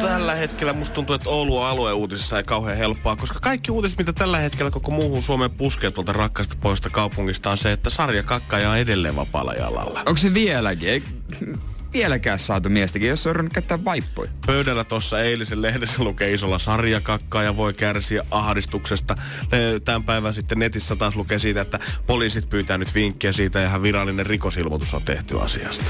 Tällä hetkellä musta tuntuu, että Oulun alueuutisissa ei kauhean helppoa, koska kaikki uutiset, mitä tällä hetkellä koko muuhun Suomeen puskee tuolta rakkaasta poista kaupungista, on se, että sarja kakkaja on edelleen vapaalla jalalla. Onko se vieläkin? Vieläkään saatu miestäkin, jos on käyttää vaippoja. Pöydällä tuossa eilisen lehdessä lukee isolla sarjakakkaa ja voi kärsiä ahdistuksesta. Tämän päivän sitten netissä taas lukee siitä, että poliisit pyytää nyt vinkkiä siitä ja ihan virallinen rikosilmoitus on tehty asiasta.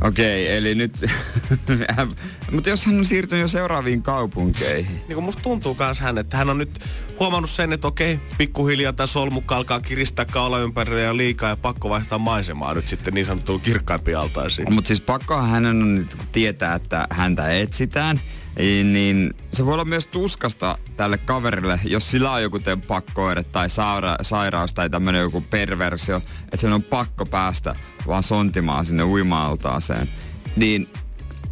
Okei, okay, eli nyt... Mutta jos hän on siirtynyt jo seuraaviin kaupunkeihin. Niin kuin musta tuntuu myös hän, että hän on nyt huomannut sen, että okei, pikkuhiljaa tämä solmukka alkaa kiristää kaula ympärillä ja liikaa ja pakko vaihtaa maisemaa nyt sitten niin sanottuun kirkkaimpiin altaisiin. Mutta siis pakkohan hänen on nyt tietää, että häntä etsitään. Niin se voi olla myös tuskasta tälle kaverille, jos sillä on joku pakkoire tai saira- sairaus tai tämmöinen joku perversio, että sen on pakko päästä vaan sontimaan sinne uima-altaaseen. Niin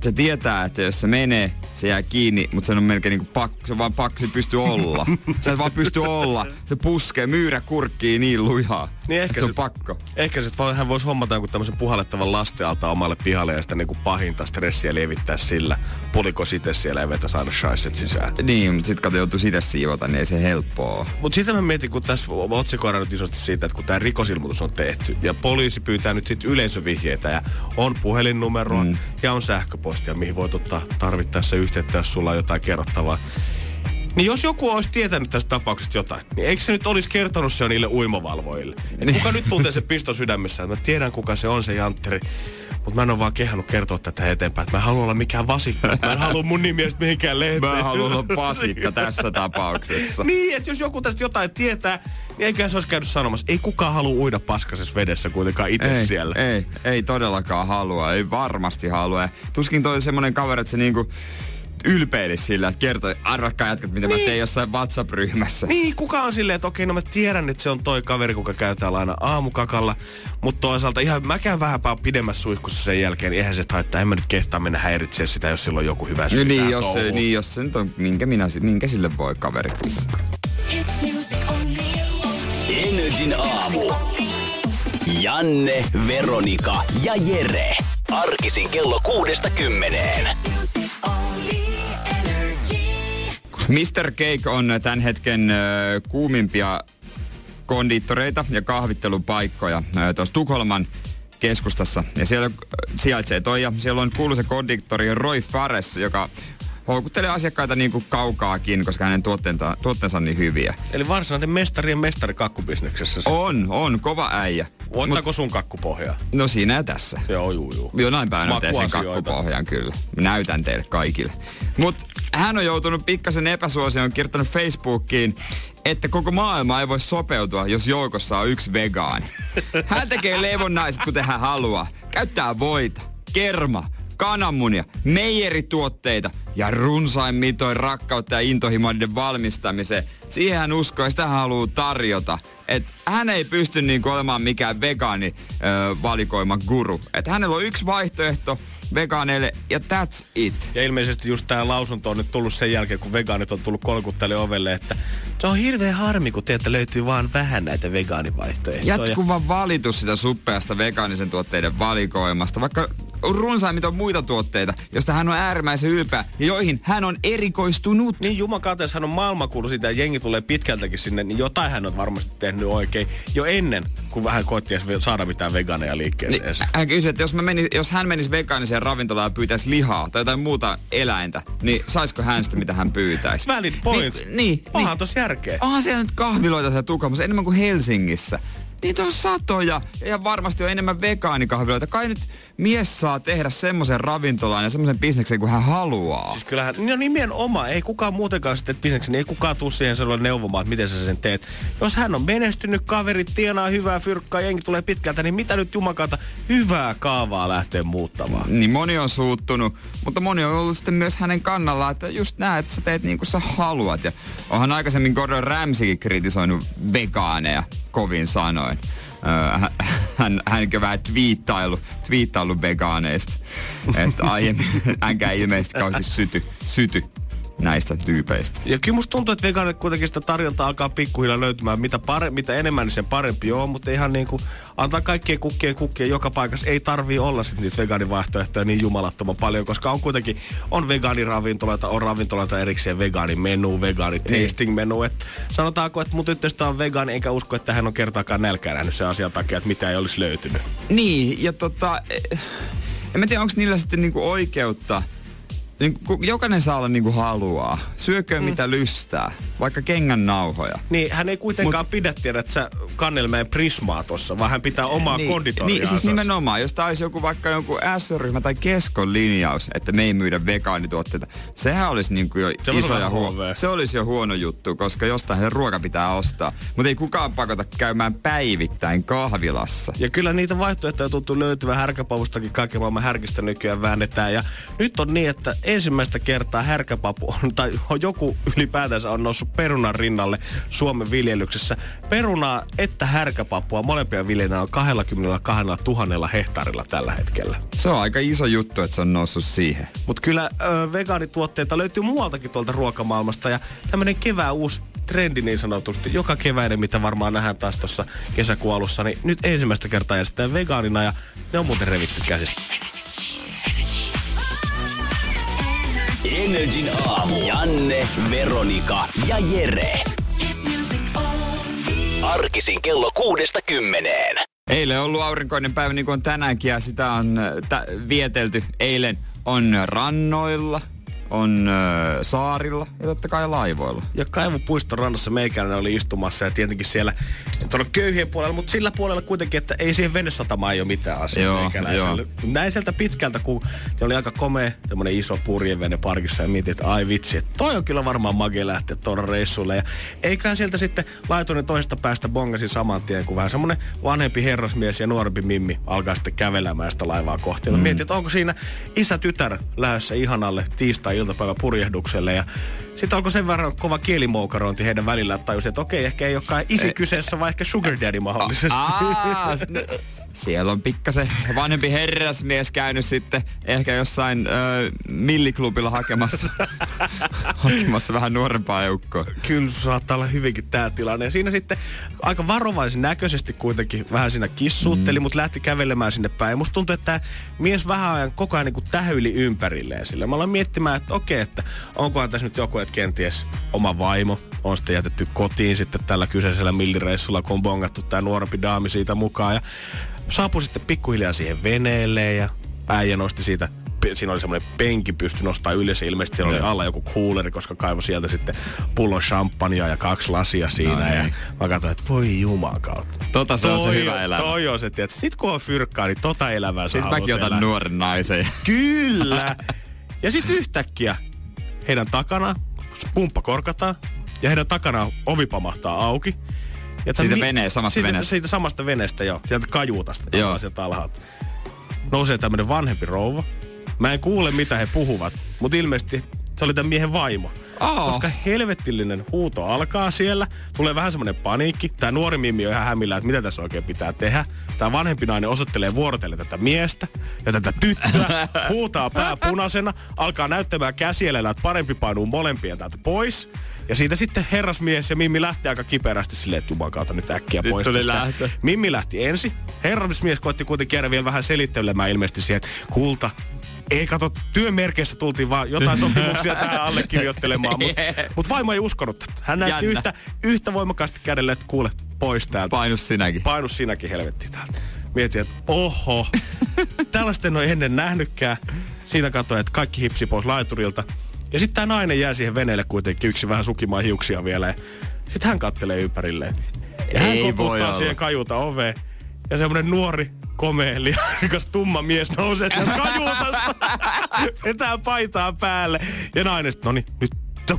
se tietää, että jos se menee, se jää kiinni, mutta sen on melkein niinku pakko, se vaan pakko, se pystyy olla. se vaan pystyy olla. Se puskee myyrä kurkkii niin lujaa. Niin ehkä se on pakko. Ehkä se, että hän voisi hommata jonkun tämmöisen puhallettavan lastealta omalle pihalle ja sitä niinku pahinta stressiä lievittää sillä. Puliko sitten siellä ja vetä saada shaiset sisään. Niin, mutta sitten kato joutuu sitä siivota, niin ei se helppoa. Mutta sitten mä mietin, kun tässä otsikoidaan nyt isosti siitä, että kun tämä rikosilmoitus on tehty ja poliisi pyytää nyt sitten yleisövihjeitä ja on puhelinnumeroa mm. ja on sähköpostia, mihin voit ottaa tarvittaessa yhteyttä, jos sulla on jotain kerrottavaa. Niin jos joku olisi tietänyt tästä tapauksesta jotain, niin eikö se nyt olisi kertonut se niille uimavalvoille? Et kuka nyt tuntee se pisto sydämessä? Mä tiedän kuka se on se Jantteri. Mutta mä en ole vaan kehannut kertoa tätä eteenpäin. Että mä en halua olla mikään vasikka. Mä en halua mun nimiestä mihinkään lehteen. Mä haluan olla vasikka tässä tapauksessa. niin, että jos joku tästä jotain tietää, niin eiköhän se olisi käynyt sanomassa. Ei kukaan halua uida paskasessa vedessä kuitenkaan itse siellä. Ei, ei todellakaan halua. Ei varmasti halua. Tuskin toi semmonen kaveri, että se niinku ylpeilisi sillä, että kertoi, arvakkaa jätkät, mitä niin. mä tein jossain WhatsApp-ryhmässä. Niin, kuka on silleen, että okei, no mä tiedän, että se on toi kaveri, kuka käy täällä aina aamukakalla, mutta toisaalta ihan mä käyn vähän pidemmässä suihkussa sen jälkeen, niin eihän se haittaa, en mä nyt kehtaa mennä häiritseä sitä, jos sillä on joku hyvä syy. niin, jos se, niin, jos se nyt on, minkä, minä, minkä sille voi kaveri Energin aamu. Janne, Veronika ja Jere. Arkisin kello kuudesta kymmeneen. Mr. Cake on tämän hetken kuumimpia kondittoreita ja kahvittelupaikkoja tuossa Tukholman keskustassa. Ja siellä sijaitsee toi ja siellä on kuuluisa kondittori Roy Fares, joka houkuttelee asiakkaita niin kuin kaukaakin, koska hänen tuotteensa, tuotteensa on niin hyviä. Eli varsinainen mestarien mestari kakkubisneksessä. On, on, kova äijä. Ottaako sun kakkupohjaa? No siinä ja tässä. Joo, juu, juu. Jonain päivänä teen sen kakkupohjan kyllä. Näytän teille kaikille. Mut hän on joutunut pikkasen epäsuosioon kirjoittanut Facebookiin, että koko maailma ei voi sopeutua, jos joukossa on yksi vegaani. Hän tekee leivonnaiset, kuten hän haluaa. Käyttää voita, kerma, kananmunia, meijerituotteita ja runsain mitoin rakkautta ja intohimoiden valmistamiseen. Siihen hän uskoo ja sitä haluaa tarjota. Et hän ei pysty niinku olemaan mikään vegaani ö, valikoima guru. Et hänellä on yksi vaihtoehto, vegaaneille ja that's it. Ja ilmeisesti just tämä lausunto on nyt tullut sen jälkeen, kun vegaanit on tullut kolkuttele ovelle, että se on hirveän harmi, kun teiltä löytyy vaan vähän näitä vegaanivaihtoehtoja. Jatkuva valitus sitä suppeasta vegaanisen tuotteiden valikoimasta, vaikka runsaimmin on muita tuotteita, joista hän on äärimmäisen ylpeä ja joihin hän on erikoistunut. Niin jumakates, hän on maailmankuulu siitä ja jengi tulee pitkältäkin sinne, niin jotain hän on varmasti tehnyt oikein jo ennen, kun vähän koitti saada mitään veganeja liikkeeseen. Niin, hän kysyi, että jos, mä menis, jos hän menisi vegaaniseen ravintolaan ja pyytäisi lihaa tai jotain muuta eläintä, niin saisiko hän sitä, mitä hän pyytäisi? Valid point. Niin, niin, Onhan niin. tossa järkeä. Onhan siellä nyt kahviloita siellä Tukholmassa enemmän kuin Helsingissä Niitä on satoja. Ja varmasti on enemmän vegaanikahviloita. Kai nyt mies saa tehdä semmoisen ravintolan ja semmoisen bisneksen kuin hän haluaa. Siis kyllähän, no nimenomaan, ei kukaan muutenkaan sitten bisneksen, ei kukaan tuu siihen sellainen neuvomaan, että miten sä sen teet. Jos hän on menestynyt, kaverit tienaa hyvää fyrkkaa, jengi tulee pitkältä, niin mitä nyt jumakata hyvää kaavaa lähtee muuttamaan? Niin moni on suuttunut, mutta moni on ollut sitten myös hänen kannallaan, että just näet, että sä teet niin kuin sä haluat. Ja onhan aikaisemmin Gordon Ramsaykin kritisoinut vegaaneja kovin sanoin. Hän, hän, hänkö vähän twiittailu, twiittailu vegaaneista. että aiemmin hänkään ilmeisesti kauheasti syty, syty näistä tyypeistä. Ja kyllä musta tuntuu, että vegaanit kuitenkin sitä tarjontaa alkaa pikkuhiljaa löytymään. Mitä, pare, mitä enemmän, niin sen parempi on, mutta ihan niin kuin antaa kaikkien kukkien kukkien joka paikassa. Ei tarvii olla sit niitä vegaanivaihtoehtoja niin jumalattoman paljon, koska on kuitenkin, on vegaaniravintoloita, on ravintoloita erikseen vegaanimenu, vegaani tasting menu. Et sanotaanko, että mun tyttöstä on vegaani, enkä usko, että hän on kertaakaan nälkää nähnyt sen asian takia, että mitä ei olisi löytynyt. Niin, ja tota, eh, en mä tiedä, onko niillä sitten niinku oikeutta – niin, jokainen saa olla niin kuin haluaa. Syökö mm. mitä lystää, vaikka kengän nauhoja. Niin, hän ei kuitenkaan Mut, pidä tiedä, että sä kannelmeen prismaa tossa, vaan hän pitää omaa niin, konditoriaa. Niin, siis nimenomaan, jos tää olisi joku vaikka joku S-ryhmä tai keskon linjaus, että me ei myydä vegaanituotteita, sehän olisi niin kuin jo se iso ja huono. Se olisi jo huono juttu, koska jostain se ruoka pitää ostaa. Mutta ei kukaan pakota käymään päivittäin kahvilassa. Ja kyllä niitä vaihtoehtoja tuntuu löytyvän härkäpavustakin kaiken maailman härkistä nykyään väännetään. Ja nyt on niin, että ensimmäistä kertaa härkäpapu on, tai joku ylipäätänsä on noussut perunan rinnalle Suomen viljelyksessä. Perunaa että härkäpapua, molempia viljellään on 22 000 hehtaarilla tällä hetkellä. Se on aika iso juttu, että se on noussut siihen. Mutta kyllä ö, vegaanituotteita löytyy muualtakin tuolta ruokamaailmasta ja tämmöinen kevää uusi trendi niin sanotusti. Joka keväinen, mitä varmaan nähdään taas tuossa kesäkuun alussa, niin nyt ensimmäistä kertaa järjestetään vegaanina ja ne on muuten revitty käsistä. Energin aamu. Janne, Veronika ja Jere. Arkisin kello kuudesta kymmeneen. Eilen on ollut aurinkoinen päivä niin kuin tänäänkin ja sitä on äh, t- vietelty. Eilen on rannoilla, on äh, saarilla ja totta kai laivoilla. Ja kaivupuiston rannassa meikäläinen oli istumassa ja tietenkin siellä, en on köyhien puolella, mutta sillä puolella kuitenkin, että ei siihen venesatamaan ei ole mitään asiaa joo, joo. Näin sieltä pitkältä, kun se oli aika komea, semmoinen iso purjevene parkissa ja mietin, että ai vitsi, että toi on kyllä varmaan mage lähteä tuolla reissulle. Ja eiköhän sieltä sitten laitoinen toisesta päästä bongasin saman tien, kun vähän semmoinen vanhempi herrasmies ja nuorempi mimmi alkaa sitten kävelemään sitä laivaa kohti. Mm. Mietin, että onko siinä isä-tytär lähdössä ihanalle tiistai iltapäivä purjehdukselle ja sitten alkoi sen verran kova kielimoukarointi heidän välillä, että tajusin, että okei, ehkä ei olekaan isi kyseessä, vaan ehkä sugar daddy mahdollisesti. Aa, siellä on pikkasen vanhempi herrasmies käynyt sitten ehkä jossain ö, milliklubilla hakemassa, hakemassa vähän nuorempaa joukkoa. Kyllä saattaa olla hyvinkin tämä tilanne. Ja siinä sitten aika varovaisen näköisesti kuitenkin vähän siinä kissuutteli, mm. mutta lähti kävelemään sinne päin. Ja musta tuntuu, että tämä mies vähän ajan koko ajan niin kuin tähyili ympärilleen sille. Mä aloin miettimään, että okei, että onkohan tässä nyt joku, että kenties oma vaimo on sitten jätetty kotiin sitten tällä kyseisellä millireissulla, kun on bongattu tämä nuorempi daami siitä mukaan. Ja saapui sitten pikkuhiljaa siihen veneelle ja äijä nosti siitä siinä oli semmoinen penki pysty nostaa ylös ja ilmeisesti siellä oli alla joku kuuleri, koska kaivo sieltä sitten pullon champagnea ja kaksi lasia siinä. No, ja niin. mä katsoin, että voi juman kautta. Tota se on se hyvä elämä. Toi on se, että sit kun on fyrkkaa, niin tota elämää Sitten mäkin otan elää. nuoren naisen. Kyllä. ja sitten yhtäkkiä heidän takana pumppa korkataan ja heidän takana ovi pamahtaa auki. Ja siitä mi- veneestä, samasta siitä, veneestä. Siitä samasta veneestä, joo. Sieltä kajuutasta. Joo. Sieltä alhaalta. Nousee tämmönen vanhempi rouva. Mä en kuule, mitä he puhuvat, mutta ilmeisesti se oli tämän miehen vaimo. Oh. Koska helvettillinen huuto alkaa siellä. Tulee vähän semmoinen paniikki. Tämä nuori mimmi on ihan hämillä, että mitä tässä oikein pitää tehdä. Tämä vanhempi nainen osoittelee vuorotelle tätä miestä ja tätä tyttöä. Huutaa pää punaisena. Alkaa näyttämään käsielellä, että parempi painuu molempien täältä pois. Ja siitä sitten herrasmies ja Mimmi lähti aika kiperästi silleen, että jumakauta nyt äkkiä nyt pois. Tuli lähtö. Mimmi lähti ensin. Herrasmies koitti kuitenkin jäädä vielä vähän selittelemään ilmeisesti siihen, että kulta, ei kato, työmerkeistä tultiin vaan jotain sopimuksia tähän allekirjoittelemaan, mutta mut vaimo ei uskonut. Hän näytti yhtä, yhtä voimakkaasti kädelle, että kuule, pois täältä. Painus sinäkin. Painus sinäkin helvetti täältä. Mietin, että oho, tällaista en ole ennen nähnytkään. Siitä katsoin, että kaikki hipsi pois laiturilta. Ja sitten tämä nainen jää siihen veneelle kuitenkin yksi vähän sukimaan hiuksia vielä. Sitten hän kattelee ympärilleen. Ja hän Ei voi koputtaa siihen kajuta oveen. Ja semmonen nuori, komea, lihakas, tumma mies nousee sieltä kajutasta. Vetää paitaa päälle. Ja nainen, no niin, nyt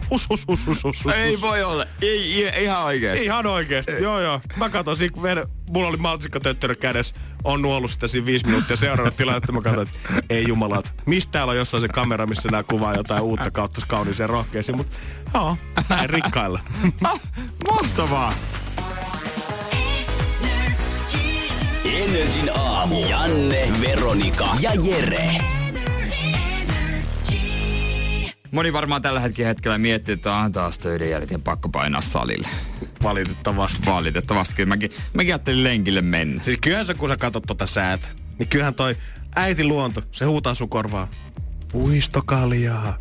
hus, hus, hus, hus, hus, hus. Ei voi olla. Ei, ei ihan oikeesti. Ihan oikeesti, joo joo. Mä katsoin, siinä, kun ver- mulla oli malsikkatöttörö kädessä, on nuollut sitä siinä viisi minuuttia seuraava tilannetta. Mä katsoin, että ei jumalat, mistä täällä on jossain se kamera, missä nää kuvaa jotain uutta kautta kauniiseen rohkeisiin, mutta joo, näin rikkailla. Ah, mahtavaa. Energin aamu. Janne, Veronika ja Jere. Moni varmaan tällä hetkellä, hetkellä miettii, että on taas töiden jälkeen pakko painaa salille. Valitettavasti. Valitettavasti kyllä mäkin, mäkin ajattelin lenkille mennä. Siis kyllähän sä, kun sä katsot tota säätä, niin kyllähän toi äiti luonto, se huutaa sun korvaan. Puistokaljaa,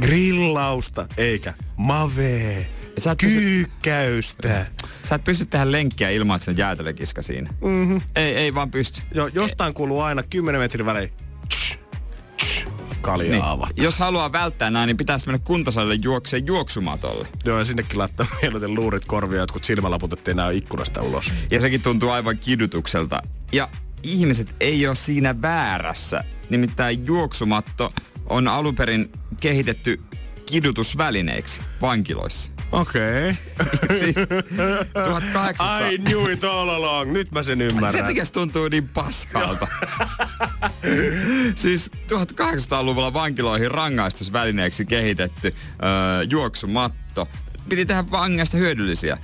grillausta, eikä mavee, kyykkäystä. Sä et pysty tehdä lenkkiä ilman, että se on jäätelökiska siinä. Mm-hmm. Ei, ei vaan pysty. Jo, jostain kuuluu aina 10 metrin välein. Kaljaa Niin. Jos haluaa välttää näin, niin pitäisi mennä kuntosalille juokseen juoksumatolle. Joo, ja sinnekin laittaa mieluiten luurit korvia, jotkut silmälaput, ettei näy ikkunasta ulos. Ja sekin tuntuu aivan kidutukselta. Ja ihmiset ei ole siinä väärässä. Nimittäin juoksumatto on alun perin kehitetty kidutusvälineiksi vankiloissa. Okei. Okay. siis 1800... I knew it all along. Nyt mä sen ymmärrän. Se tuntuu niin paskalta. siis 1800-luvulla vankiloihin rangaistusvälineeksi kehitetty öö, juoksumatto. Piti tehdä vangeista hyödyllisiä.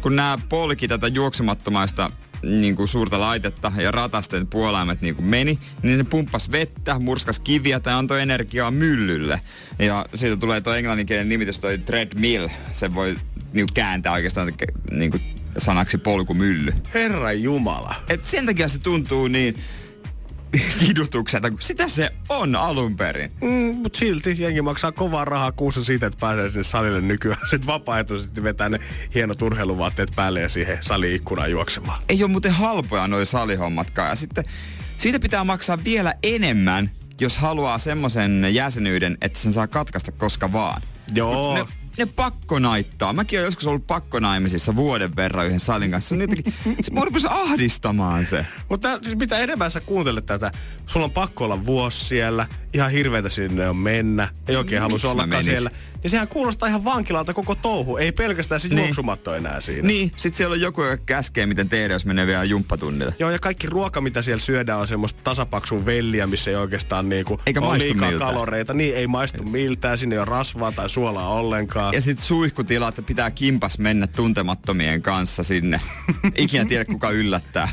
Kun nämä polki tätä juoksumattomaista niin kuin suurta laitetta ja ratasten puolaimet niin kuin meni, niin ne pumppas vettä, murskas kiviä tai antoi energiaa myllylle. Ja siitä tulee tuo englanninkielinen nimitys, toi treadmill. Se voi niin kuin kääntää oikeastaan niin kuin sanaksi polkumylly. Herra Jumala. Et sen takia se tuntuu niin kidutukselta, kun sitä se on alun perin. Mm, mut silti jengi maksaa kovaa rahaa kuussa siitä, että pääsee sinne salille nykyään. Sitten vapaaehtoisesti vetää ne hienot urheiluvaatteet päälle ja siihen saliikkunaan juoksemaan. Ei ole muuten halpoja noi salihommatkaan. Ja sitten siitä pitää maksaa vielä enemmän, jos haluaa semmoisen jäsenyyden, että sen saa katkaista koska vaan. Joo. Ne, ne pakko naittaa. Mäkin olen joskus ollut pakkonaimisissa vuoden verran yhden salin kanssa. Jotenkin, se mua rupesi ahdistamaan se. Mutta siis mitä enemmän sä kuuntelet tätä, sulla on pakko olla vuosi siellä, ihan hirveätä sinne on mennä, ei oikein ollakaan menis? siellä. Ja sehän kuulostaa ihan vankilalta koko touhu, ei pelkästään se Niin. juoksumatto enää siinä. Niin, sit siellä on joku, joka käskee, miten tehdä, jos menee vielä jumppatunnille. Joo, ja kaikki ruoka, mitä siellä syödään, on semmoista tasapaksun velliä, missä ei oikeastaan niinku Eikä ole maistu liikaa miltään. kaloreita. Niin, ei maistu miltään, sinne ei ole rasvaa tai suolaa ollenkaan. Ja sit suihkutilat pitää kimpas mennä tuntemattomien kanssa sinne. Ikinä tiedä kuka yllättää.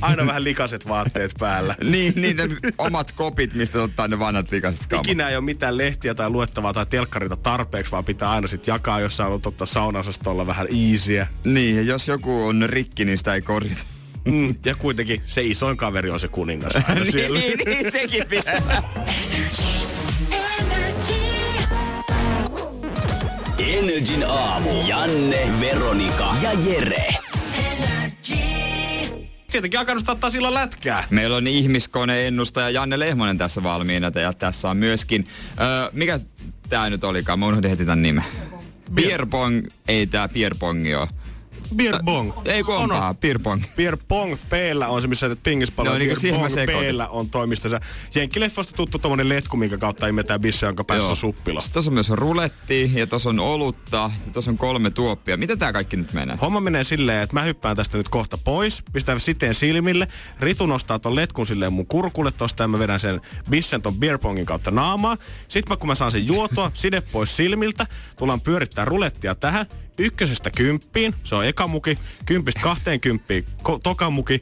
Aina vähän likaset vaatteet päällä. Niin, niin ne omat kopit, mistä ottaa ne vanhat likaiset kamat. Ikinä ei ole mitään lehtiä tai luettavaa tai telkkarita tarpeeksi, vaan pitää aina sit jakaa, jos sä haluat ottaa saunaosastolla vähän easyä. Niin, ja jos joku on rikki, niin sitä ei korjata. Mm, ja kuitenkin se isoin kaveri on se kuningas niin, niin, niin, sekin pitää. Energin aamu. Janne, Veronika ja Jere. Tietenkin alkanut ottaa sillä lätkää. Meillä on ihmiskone-ennustaja Janne Lehmonen tässä valmiina, ja tässä on myöskin, öö, mikä tää nyt olikaan, mä unohdin heti tän nimen. Beer pong, ei tää beer pongi oo. Beer bong. Ei kun on. beer pong. Beer pong p on se, missä teet pingispalloa. Joo, niinku Beer pong sekoitin. p on toimistossa. Jenkkileffasta tuttu tommonen letku, minkä kautta imetään bisse, jonka päässä on suppila. Sitten on myös ruletti, ja tuossa on olutta, ja tuossa on kolme tuoppia. Mitä tää kaikki nyt menee? Homma menee silleen, että mä hyppään tästä nyt kohta pois, pistän siteen silmille, Ritu nostaa ton letkun silleen mun kurkulle tosta ja mä vedän sen bissen ton beerpongin kautta naamaan. Sitten mä, kun mä saan sen juotua, side pois silmiltä, tullaan pyörittää rulettia tähän, ykkösestä kymppiin, se on eka muki, kympistä kahteen kymppiin ko- toka muki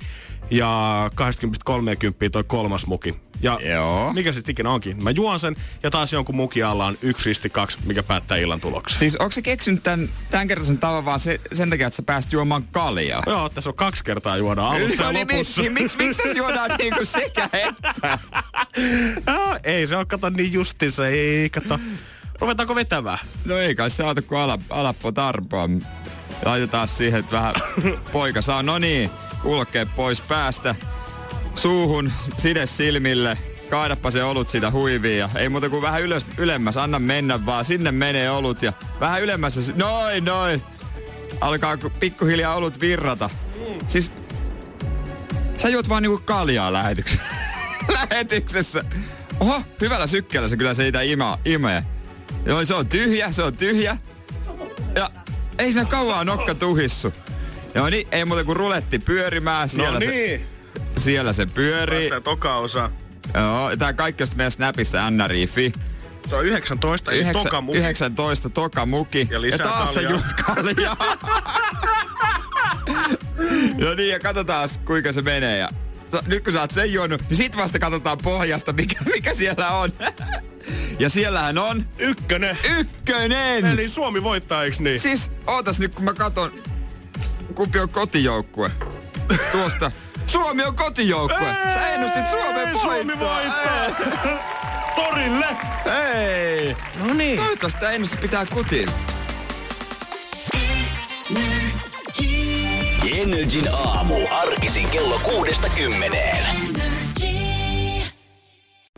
ja 20-30 toi kolmas muki. Ja Joo. mikä se ikinä onkin. Mä juon sen ja taas jonkun muki alla on yksi risti kaksi, mikä päättää illan tuloksen. Siis onko se keksinyt tämän, tämän kertaisen tavan vaan se, sen takia, että sä pääst juomaan kaljaa? Joo, tässä on kaksi kertaa juoda alussa ja No niin, lopussa. miksi, miksi, miksi tässä juodaan niinku sekä että? No, ei se on, kato niin justiinsa, ei kato. Ruvetaanko vetämään? No ei kai se auta, kun ala, alappo tarpoa. Laitetaan siihen, että vähän poika saa, no niin, kulkee pois päästä. Suuhun, side silmille, kaadappa se olut siitä huiviin ja ei muuta kuin vähän ylös, ylemmäs, anna mennä vaan, sinne menee olut ja vähän ylemmässä, noin, noin. alkaa pikkuhiljaa olut virrata. Siis sä juot vaan niinku kaljaa lähetyksessä. lähetyksessä. Oho, hyvällä sykkeellä se kyllä se ima, imee. Joo, se on tyhjä, se on tyhjä. Ja ei siinä kauaa nokka tuhissu. Joo niin, ei muuta kuin ruletti pyörimään. Siellä no niin. Se, siellä se pyörii. Päästään toka osa. Joo, tää kaikki on meidän Snapissa NRIFI. Se on 19, eli Yhdeksä, toka muki. 19 toka muki. Ja lisää ja taas se juot kaljaa. no niin, ja katsotaan kuinka se menee. Ja nyt kun sä oot sen juonut, niin sit vasta katsotaan pohjasta, mikä, mikä siellä on. ja siellähän on Ykkönen. ykkönen! Eli Suomi voittaa, eiks niin? Siis, ootas nyt kun mä katon, kumpi on kotijoukkue. Tuosta. Suomi on kotijoukkue. Sä ennustit Suomen voittoa. Suomi voittaa. Torille. Hei! No niin. Toivottavasti tää ennustus pitää kutiin. Energin aamu. Arkisin kello kuudesta kymmeneen.